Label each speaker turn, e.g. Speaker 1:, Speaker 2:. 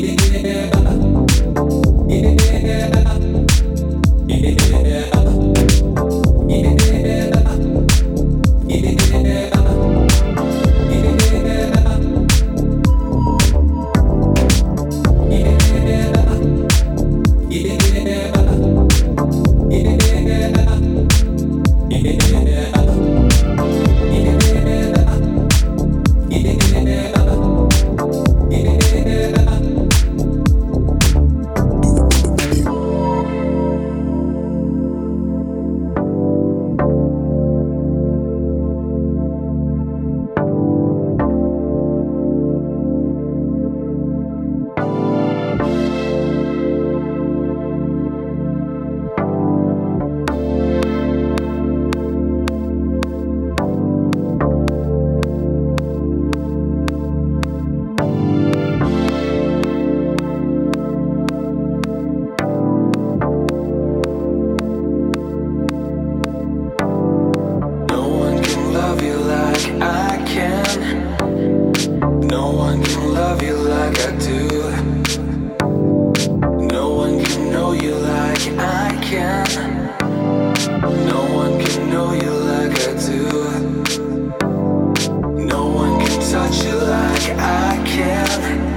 Speaker 1: yeah. love.